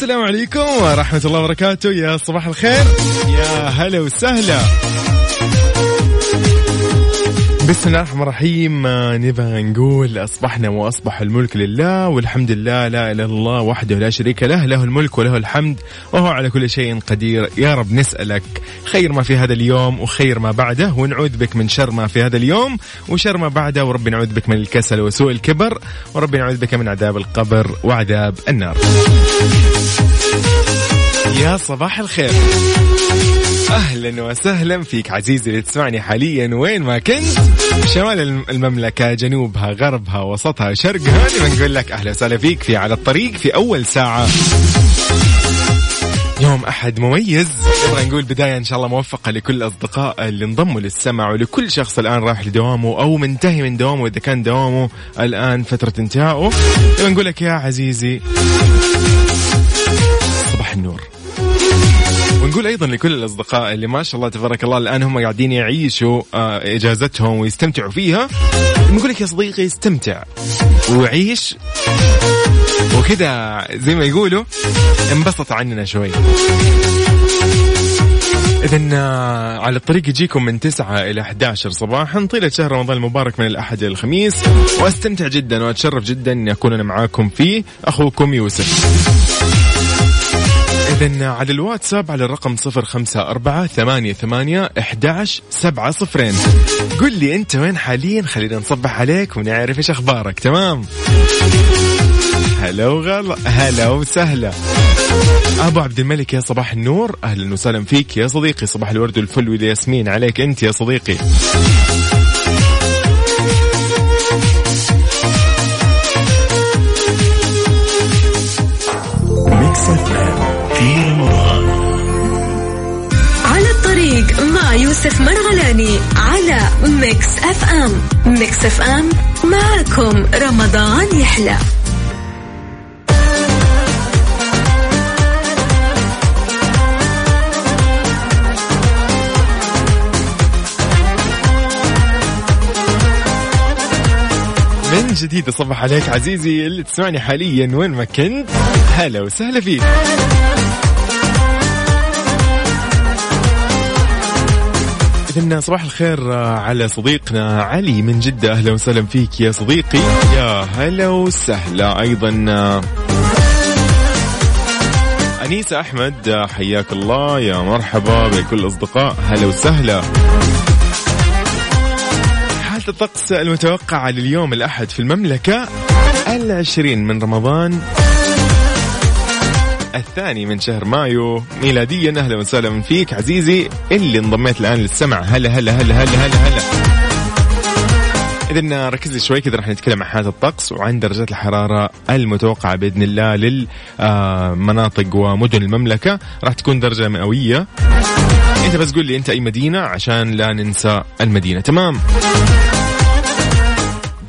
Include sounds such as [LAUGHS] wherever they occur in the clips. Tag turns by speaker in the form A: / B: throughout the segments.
A: السلام عليكم ورحمة الله وبركاته. يا صباح الخير. يا هلا وسهلا. بسم الله الرحمن الرحيم. نبغى نقول أصبحنا وأصبح الملك لله والحمد لله لا إله إلا الله وحده لا شريك له له الملك وله الحمد وهو على كل شيء قدير. يا رب نسألك خير ما في هذا اليوم وخير ما بعده ونعوذ بك من شر ما في هذا اليوم وشر ما بعده ورب نعوذ بك من الكسل وسوء الكبر ورب نعوذ بك من عذاب القبر وعذاب النار. يا صباح الخير. أهلا وسهلا فيك عزيزي اللي تسمعني حاليا. وين ما كنت شمال المملكة جنوبها غربها وسطها شرقها. نقول لك أهلا وسهلا فيك في على الطريق في أول ساعة. يوم أحد مميز. نبغى نقول بداية إن شاء الله موفقة لكل الاصدقاء اللي انضموا للسمع ولكل شخص الآن رايح لدوامه أو منتهي من دوامه إذا كان دوامه الآن فترة انتهائه. نبغى نقول لك يا عزيزي صباح النور. ونقول أيضا لكل الأصدقاء اللي ما شاء الله تبارك الله الآن هم قاعدين يعيشوا آه، إجازتهم ويستمتعوا فيها. نقول لك يا صديقي استمتع وعيش وكذا زي ما يقولوا انبسط عننا شوي. إذا آه، على الطريق يجيكم من 9 إلى 11 صباحا طيلة شهر رمضان المبارك من الأحد إلى الخميس. وأستمتع جدا وأتشرف جدا أن أكون أنا معاكم فيه أخوكم يوسف. إذا على الواتساب على الرقم صفر خمسة أربعة ثمانية ثمانية إحداش سبعة صفرين. قل لي أنت وين حاليا؟ خلينا نصبح عليك ونعرف إيش أخبارك. تمام؟ هلا وغلا هلا وسهلا. أبو عبد الملك يا صباح النور. أهلا وسهلا فيك يا صديقي. صباح الورد والفل والياسمين عليك أنت يا صديقي.
B: يوسف مرغلاني على Mix FM. Mix FM معكم رمضان يحلى.
A: من جديد أصبح عليك عزيزي اللي تسمعني حاليا وين ما كنت هلا وسهلا فيك. إذن صباح الخير على صديقنا علي من جدة. أهلا وسهلا فيك يا صديقي. يا هلا وسهلا أيضا. أنيسة أحمد حياك الله. يا مرحبا بكل الأصدقاء هلا وسهلا. حالة الطقس المتوقعة لليوم الأحد في المملكة العشرين من رمضان. الثاني من شهر مايو. ميلاديا أهلا وسهلا فيك عزيزي. اللي انضميت الآن للسمع. هلا هلا هلا هلا هلا هلا. اذا ركز لي شوي كذا راح نتكلم عن حالة الطقس وعن درجات الحرارة المتوقعة بإذن الله للمناطق ومدن المملكة. راح تكون درجة مئوية. أنت بس قول لي أنت أي مدينة عشان لا ننسى المدينة. تمام.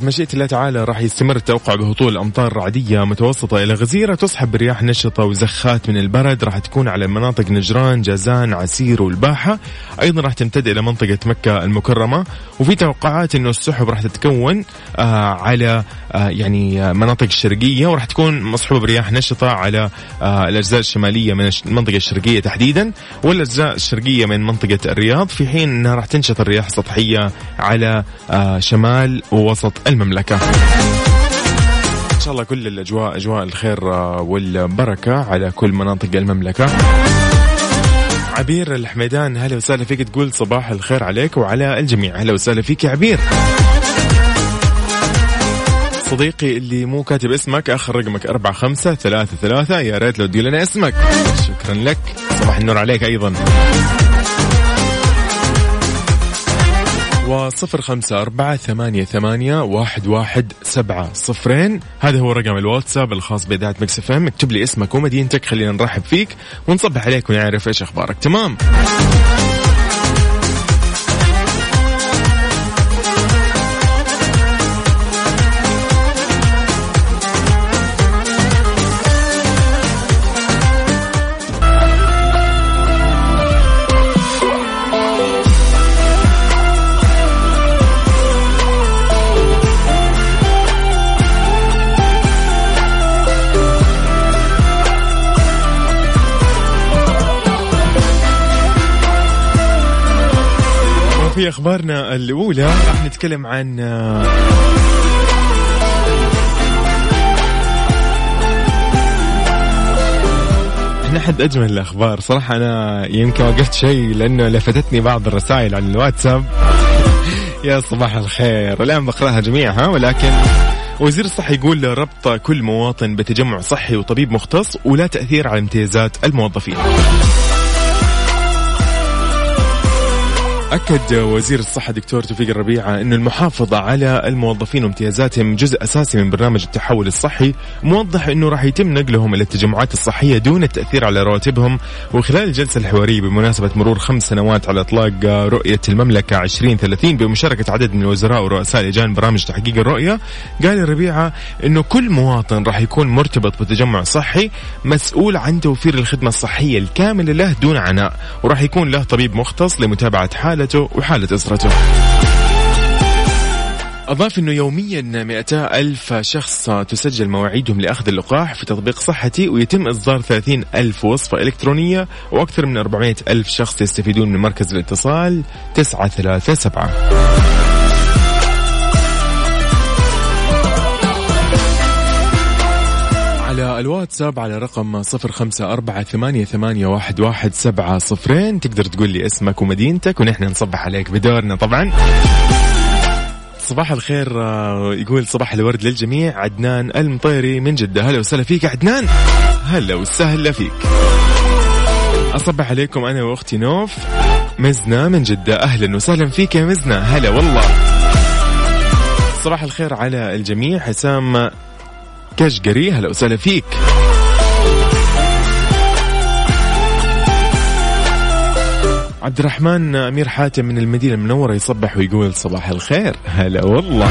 A: بمشيئة الله تعالى راح يستمر التوقع بهطول أمطار رعدية متوسطة إلى غزيرة تصحب برياح نشطة وزخات من البرد راح تكون على مناطق نجران جازان عسير والباحة. أيضا راح تمتد إلى منطقة مكة المكرمة وفي توقعات أنه السحب راح تتكون آه على آه يعني مناطق الشرقية وراح تكون مصحوبة برياح نشطة على آه الأجزاء الشمالية من المنطقة الشرقية تحديدا والأجزاء الشرقية من منطقة الرياض. في حين أنها راح تنشط الرياح السطحية على آه شمال ووسط المملكة. إن شاء الله كل الأجواء أجواء الخير والبركة على كل مناطق المملكة. عبير الحميدان هلا وسهلا فيك تقول صباح الخير عليك وعلى الجميع. هلا وسهلا فيك يا عبير. صديقي اللي مو كاتب اسمك آخر رقمك أربعة خمسة ثلاثة ثلاثة. يا ريت لو تقول لنا اسمك. شكرا لك. صباح النور عليك أيضا. وصفر خمسة أربعة ثمانية ثمانية واحد واحد سبعة صفرين. هذا هو رقم الواتساب الخاص بإذاعة Mix FM. اكتب لي اسمك ومدينتك خلينا نرحب فيك ونصبح عليك ونعرف إيش أخبارك. تمام؟ في أخبارنا الأولى راح نتكلم عن إحنا حد أجمل الأخبار. صراحة أنا يمكن وقفت شيء لأنه لفتتني بعض الرسائل على الواتساب. [LAUGHS] يا صباح الخير. الآن بقرأها جميعها ولكن وزير الصحة يقول ربط كل مواطن بتجمع صحي وطبيب مختص ولا تأثير على امتيازات الموظفين. أكد وزير الصحة دكتور توفيق الربيعة أن المحافظة على الموظفين وامتيازاتهم جزء أساسي من برنامج التحول الصحي. موضح أنه راح يتم نقلهم إلى التجمعات الصحية دون التأثير على رواتبهم. وخلال الجلسة الحوارية بمناسبة مرور خمس سنوات على إطلاق رؤية المملكة 2030 بمشاركة عدد من الوزراء ورؤساء لجان برامج تحقيق الرؤية قال الربيعة أنه كل مواطن راح يكون مرتبط بتجمع صحي مسؤول عن توفير الخدمة الصحية الكاملة له دون عناء وراح يكون له طبيب مختص لمتابعة حالة حالته وحالة أسرته. أضاف أنه يوميا 200 ألف شخص تسجل مواعيدهم لأخذ اللقاح في تطبيق صحتي ويتم إصدار 30 ألف وصفة إلكترونية وأكثر من 400 ألف شخص يستفيدون من مركز الاتصال 937 الواتساب على رقم صفر خمسة أربعة ثمانية, ثمانية واحد, واحد سبعة صفرين. تقدر تقول لي اسمك ومدينتك ونحن نصبح عليك بدورنا طبعا. صباح الخير يقول صباح الورد للجميع. عدنان المطيري من جدة. هلا وسهلا فيك عدنان. هلا وسهلا فيك. أصبح عليكم أنا وأختي نوف. مزنة من جدة. أهلا وسهلا فيك يا مزنة. هلا والله. صباح الخير على الجميع. حسام كشقري هلا وسهلا فيك. عبد الرحمن أمير حاتم من المدينة المنورة يصبح ويقول صباح الخير. هلا والله.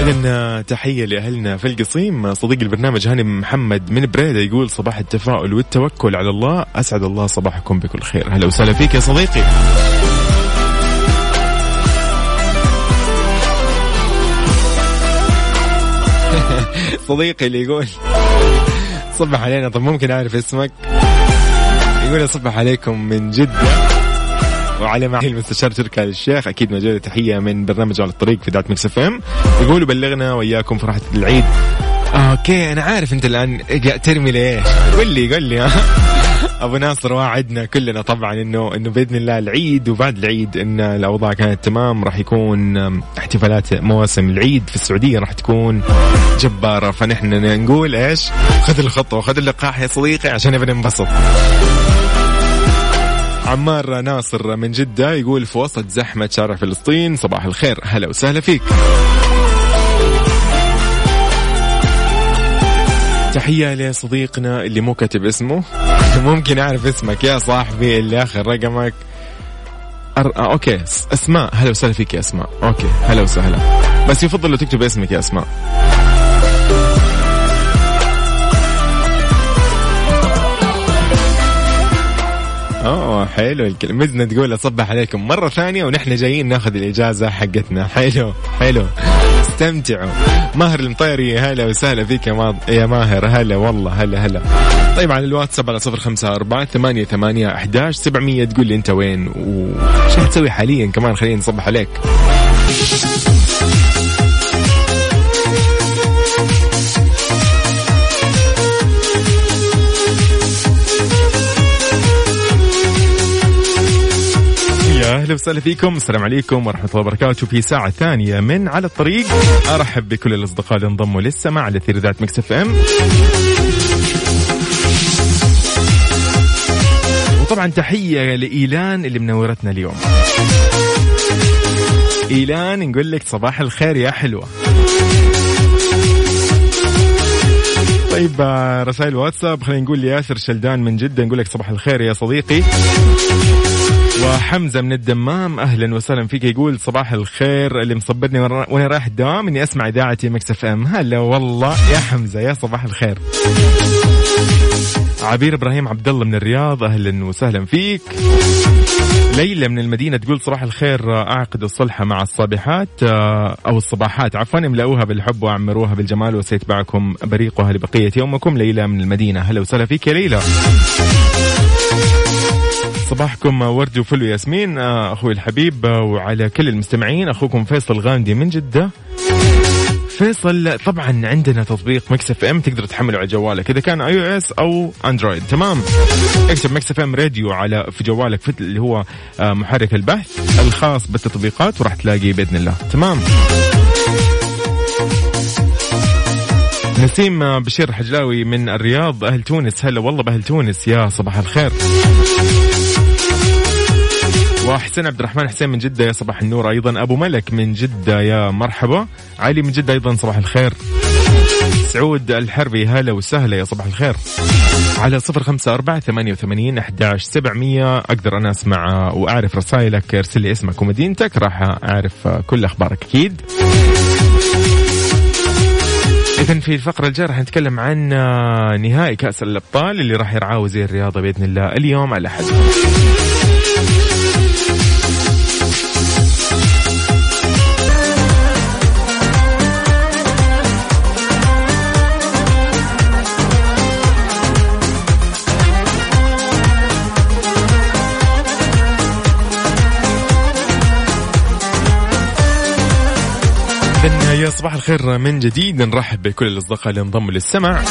A: إذا تحية لأهلنا في القصيم. صديق البرنامج هاني محمد من بريدة يقول صباح التفاؤل والتوكل على الله. أسعد الله صباحكم بكل خير. هلا وسهلا فيك يا صديقي. [LAUGHS] صديقي اللي يقول صبح علينا. طب ممكن أعرف اسمك؟ يقول صبح عليكم من جدة. وعلى معي المستشار تركي الشيخ أكيد موجوده تحية من برنامج على الطريق في That Mix FM. يقولوا بلغنا وياكم فرحة العيد. okay أنا عارف أنت الآن. ترمي ليش قل لي قل لي. [LAUGHS] [LAUGHS] ابو ناصر واعدنا كلنا طبعا انه إنه بإذن الله العيد وبعد العيد إن الأوضاع كانت تمام راح يكون احتفالات مواسم العيد في السعودية راح تكون جبارة. فنحن نقول إيش؟ خذ الخطوة خذ اللقاح يا صديقي عشان نبي ننبسط عمار ناصر من جدة يقول في وسط زحمة شارع فلسطين صباح الخير هلا وسهلا فيك. تحية لصديقنا اللي مو كاتب اسمه. [LAUGHS] ممكن أعرف اسمك. يا صاحبي اللي آخر رقمك. أر... آه، okay. أسماء. هلا وسهلا فيك يا أسماء. okay. هلا وسهلا. بس يفضل لو تكتب اسمك يا أسماء. أوه حلو الكلام. مزنا تقول أصبح عليكم مرة ثانية ونحن جايين ناخذ الإجازة حقتنا. حلو حلو. استمتعوا. ماهر المطيري هلا وسهلا فيك يا, ماض... يا ماهر. هلا والله هلا هلا. طيب على الواتساب على صفر خمسة أربعة ثمانية ثمانية أحداش سبعمية. تقول لي أنت وين؟ وش حتسوي حاليا كمان؟ خلينا نصبح عليك. أهلا وسهلا فيكم. السلام عليكم ورحمة الله وبركاته. في ساعة ثانية من على الطريق. أرحب بكل الأصدقاء اللي انضموا للسماع على أثير That Mix FM. وطبعا تحية لإيلان اللي منورتنا اليوم. إيلان نقول لك صباح الخير يا حلوة. طيب آه، رسائل واتساب خلينا نقول ياسر شلدان من جدة نقول لك صباح الخير يا صديقي. وحمزة من الدمام أهلا وسهلا فيك يقول صباح الخير اللي مصبرني وأنا رايح الدوام؟ إني أسمع إذاعتي Mix FM. هلا والله يا حمزة يا صباح الخير. عبير إبراهيم عبد الله من الرياض أهلا وسهلا فيك. ليلى من المدينة تقول صباح الخير اعقدوا الصلح مع الصابحات آه، أو الصباحات عفوا املأوها بالحب وعمروها بالجمال وسيتبعكم بريقها لبقية يومكم. ليلى من المدينة هلا وسهلا فيك يا ليلى. صباحكم ورد وفل ياسمين. آه، أخوي الحبيب آه، وعلى كل المستمعين أخوكم فيصل غاندي من جدة. فيصل طبعا عندنا تطبيق Mix FM تقدر تحمله على جوالك إذا كان iOS أو Android. تمام؟ اكتب Mix FM Radio على في جوالك في اللي هو آه، محرك البحث الخاص بالتطبيقات وراح تلاقيه بإذن الله. تمام؟ نسيم بشير حجلاوي من الرياض أهل تونس. هلا والله بأهل تونس. يا صباح الخير. وحسين عبد الرحمن حسين من جدة يا صباح النور. أيضا أبو ملك من جدة يا مرحبا. علي من جدة أيضا صباح الخير. سعود الحربي هلا وسهلا يا صباح الخير. على صفر خمسة أربعة ثمانية وثمانين أحداش سبعمية. أقدر أنا أسمع وأعرف رسائلك ارسل لي اسمك ومدينتك راح أعرف كل أخبارك أكيد. إذا في الفقرة الجاية راح نتكلم عن نهائي كأس الأبطال اللي راح يرعاه وزير الرياضة بإذن الله اليوم على الأحد. صباح الخير من جديد. نرحب بكل الأصدقاء اللي انضموا للسمع.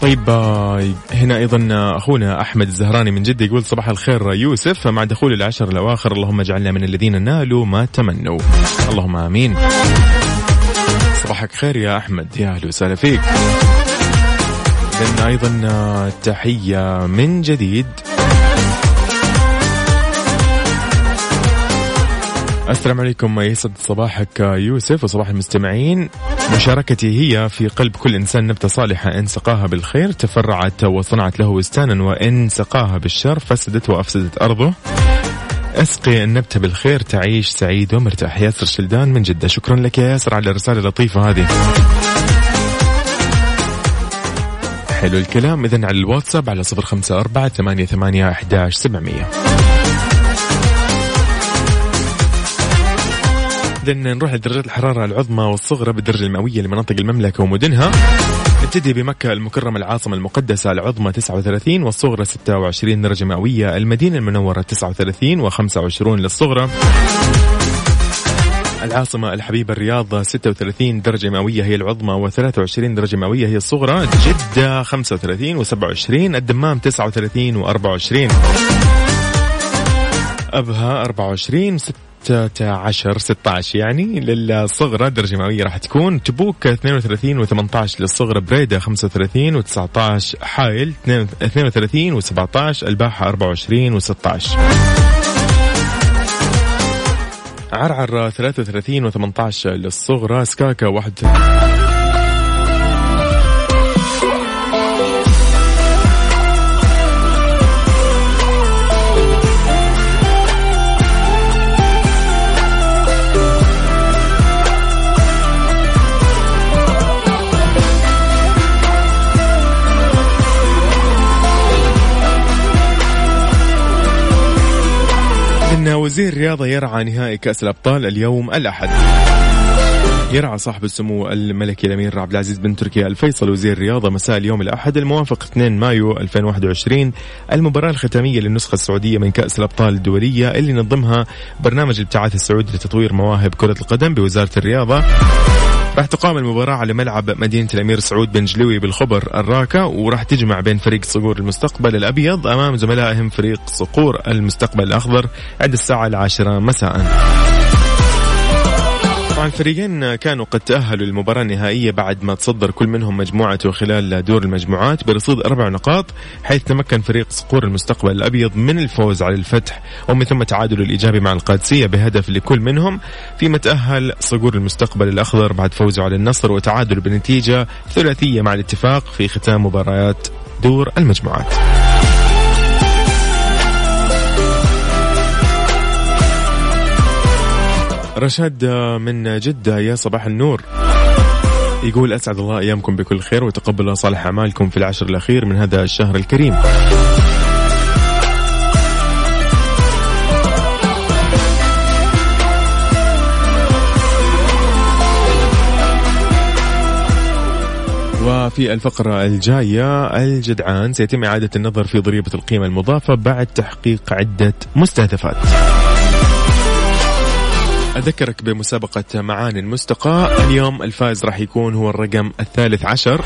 A: طيب آه، هنا أيضا أخونا أحمد الزهراني من جدة يقول صباح الخير يوسف. مع دخول العشر الأواخر اللهم اجعلنا من الذين نالوا ما تمنوا. اللهم آمين. صباحك خير يا أحمد يا أهلا وسهلا فيك. لنا أيضا آه، تحية من جديد. السلام عليكم يسعد صباحك يوسف وصباح المستمعين. مشاركتي هي في قلب كل إنسان نبتة صالحة إن سقاها بالخير تفرعت وصنعت له وستانا وإن سقاها بالشر فسدت وأفسدت أرضه. اسقي النبتة بالخير تعيش سعيد ومرتاح. ياسر شلدان من جدة شكرا لك يا ياسر على الرسالة اللطيفة هذه. حلو الكلام. إذن على الواتساب على صفر خمسة أربعة ثمانية ثمانية أحداش سبعمية. إذا نروح لدرجات الحرارة العظمى والصغرى بالدرجة المئوية لمناطق المملكة ومدنها. نبتدي بمكة المكرمة العاصمة المقدسة العظمى 39 والصغرى 26 درجة مئوية المدينة المنورة 39 و25 للصغرى. العاصمة الحبيبة الرياض 36 درجة مئوية هي العظمى و23 درجة مئوية هي الصغرى جدة 35 و27 الدمام 39 و24 أبها 24 16 16 يعني للصغرى درجة مئوية راح تكون. تبوك 32 و18 للصغرى بريدة 35 و19 حايل 32 و17 الباحة 24 و16 عرعر 33 و18 للصغرى سكاكا 31 وزير الرياضة يرعى نهائي كأس الأبطال اليوم الأحد. يرعى صاحب السمو الملكي الأمير عبد العزيز بن تركيا الفيصل وزير الرياضه مساء اليوم الأحد الموافق 2 مايو 2021 المباراة الختامية للنسخة السعودية من كأس الأبطال الدولية اللي نظمها برنامج الابتعاث السعودي لتطوير مواهب كرة القدم بوزارة الرياضة. راح تقام المباراة على ملعب مدينة الأمير سعود بن جلوي بالخبر الراكة وراح تجمع بين فريق صقور المستقبل الأبيض أمام زملائهم فريق صقور المستقبل الأخضر عند الساعة العاشرة مساءً. طبعا الفريقين كانوا قد تأهلوا للمباراة النهائية بعد ما تصدر كل منهم مجموعته خلال دور المجموعات برصيد أربع نقاط حيث تمكن فريق صقور المستقبل الأبيض من الفوز على الفتح ومن ثم تعادل الإيجابي مع القادسية بهدف لكل منهم فيما تأهل صقور المستقبل الأخضر بعد فوزه على النصر وتعادل بنتيجة ثلاثية مع الاتفاق في ختام مباريات دور المجموعات. رشاد من جدة يا صباح النور. يقول أسعد الله أيامكم بكل خير وتقبل صالح أعمالكم في العشر الأخير من هذا الشهر الكريم. وفي الفقرة الجاية الجدعان سيتم إعادة النظر في ضريبة القيمة المضافة بعد تحقيق عدة مستهدفات. أذكرك بمسابقة معاني المستقى. اليوم الفائز راح يكون هو الرقم الثالث عشر.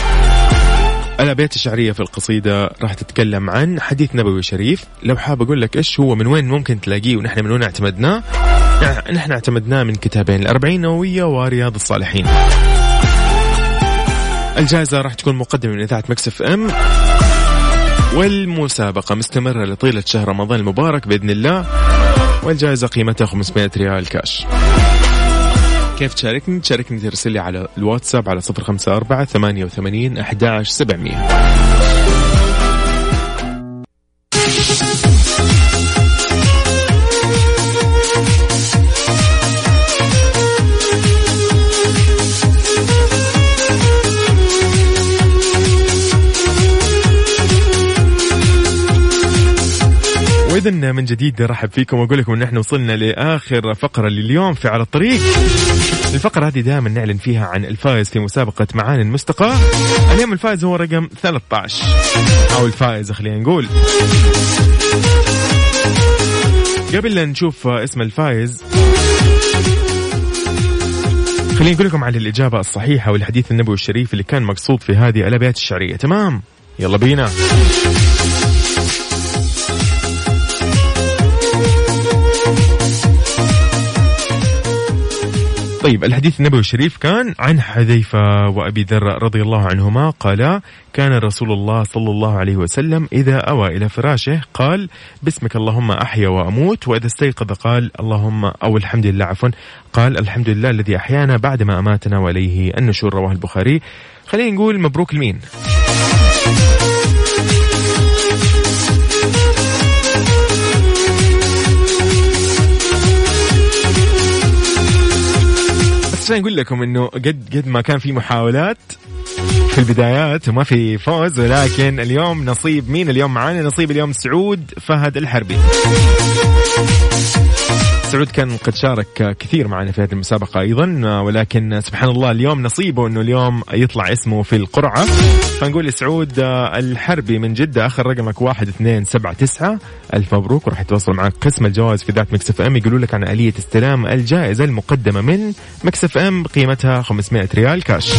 A: الأبيات الشعرية في القصيدة راح تتكلم عن حديث نبوي شريف. لو حاب أقول لك إيش هو من وين ممكن تلاقيه ونحن من وين اعتمدناه؟ نحن اعتمدناه من كتابين. الأربعين نووية ورياض الصالحين. الجائزة راح تكون مقدمة من إذاعة مكسف أم. والمسابقة مستمرة لطيلة شهر رمضان المبارك بإذن الله. والجائزة قيمتها 500 ريال كاش كيف تشاركني؟ تشاركني ترسل لي على الواتساب على 054 88 11 700 واذا من جديد رحب فيكم وأقول لكم إن إحنا وصلنا لآخر فقرة لليوم في على الطريق. الفقرة هذه دائما نعلن فيها عن الفائز في مسابقة معاني المستقى. اليوم الفائز هو رقم 13 أو الفائزة خلينا نقول. قبل لا نشوف اسم الفائز خليني أقول لكم على الإجابة الصحيحة والحديث النبوي الشريف اللي كان مقصود في هذه الأبيات الشعرية. تمام؟ يلا بينا. طيب الحديث النبوي الشريف كان عن حذيفة وأبي ذر رضي الله عنهما قالا كان رسول الله صلى الله عليه وسلم إذا أوى إلى فراشه قال باسمك اللهم أحيا وأموت. وإذا استيقظ قال اللهم أو الحمد لله. عفوا قال الحمد لله الذي أحيانا بعدما أماتنا وإليه. النشور رواه البخاري. خلينا نقول مبروك لمين عشان أقول لكم إنه قد قد ما كان في محاولات في البدايات وما في فوز ولكن اليوم نصيب مين؟ اليوم معانا نصيب اليوم سعود فهد الحربي. سعود كان قد شارك كثير معنا في هذه المسابقة أيضا ولكن سبحان الله اليوم نصيبه أنه اليوم يطلع اسمه في القرعة. فنقول لسعود الحربي من جدة آخر رقمك واحد اثنين سبعة تسعة. ألف مبروك وراح يتواصل معك قسم الجوائز في That Mix FM يقولوا لك عن آلية استلام الجائزة المقدمة من Mix FM قيمتها 500 ريال كاش.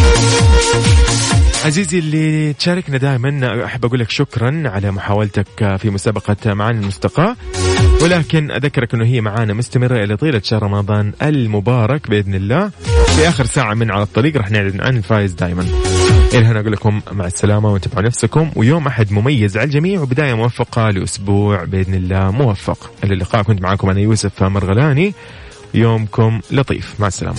A: عزيزي اللي تشاركنا دائما أحب أقول لك شكرا على محاولتك في مسابقة معانا المستقى ولكن أذكرك إنه هي معانا مستمرة إلى طيلة شهر رمضان المبارك بإذن الله. في آخر ساعة من على الطريق راح نعلن عن الفائز دائما إلى هنا أقول لكم مع السلامة وانتبهوا نفسكم. ويوم أحد مميز على الجميع وبداية موفقة لأسبوع بإذن الله موفق. إلى اللقاء كنت معكم أنا يوسف مرغلاني يومكم لطيف. مع السلامة.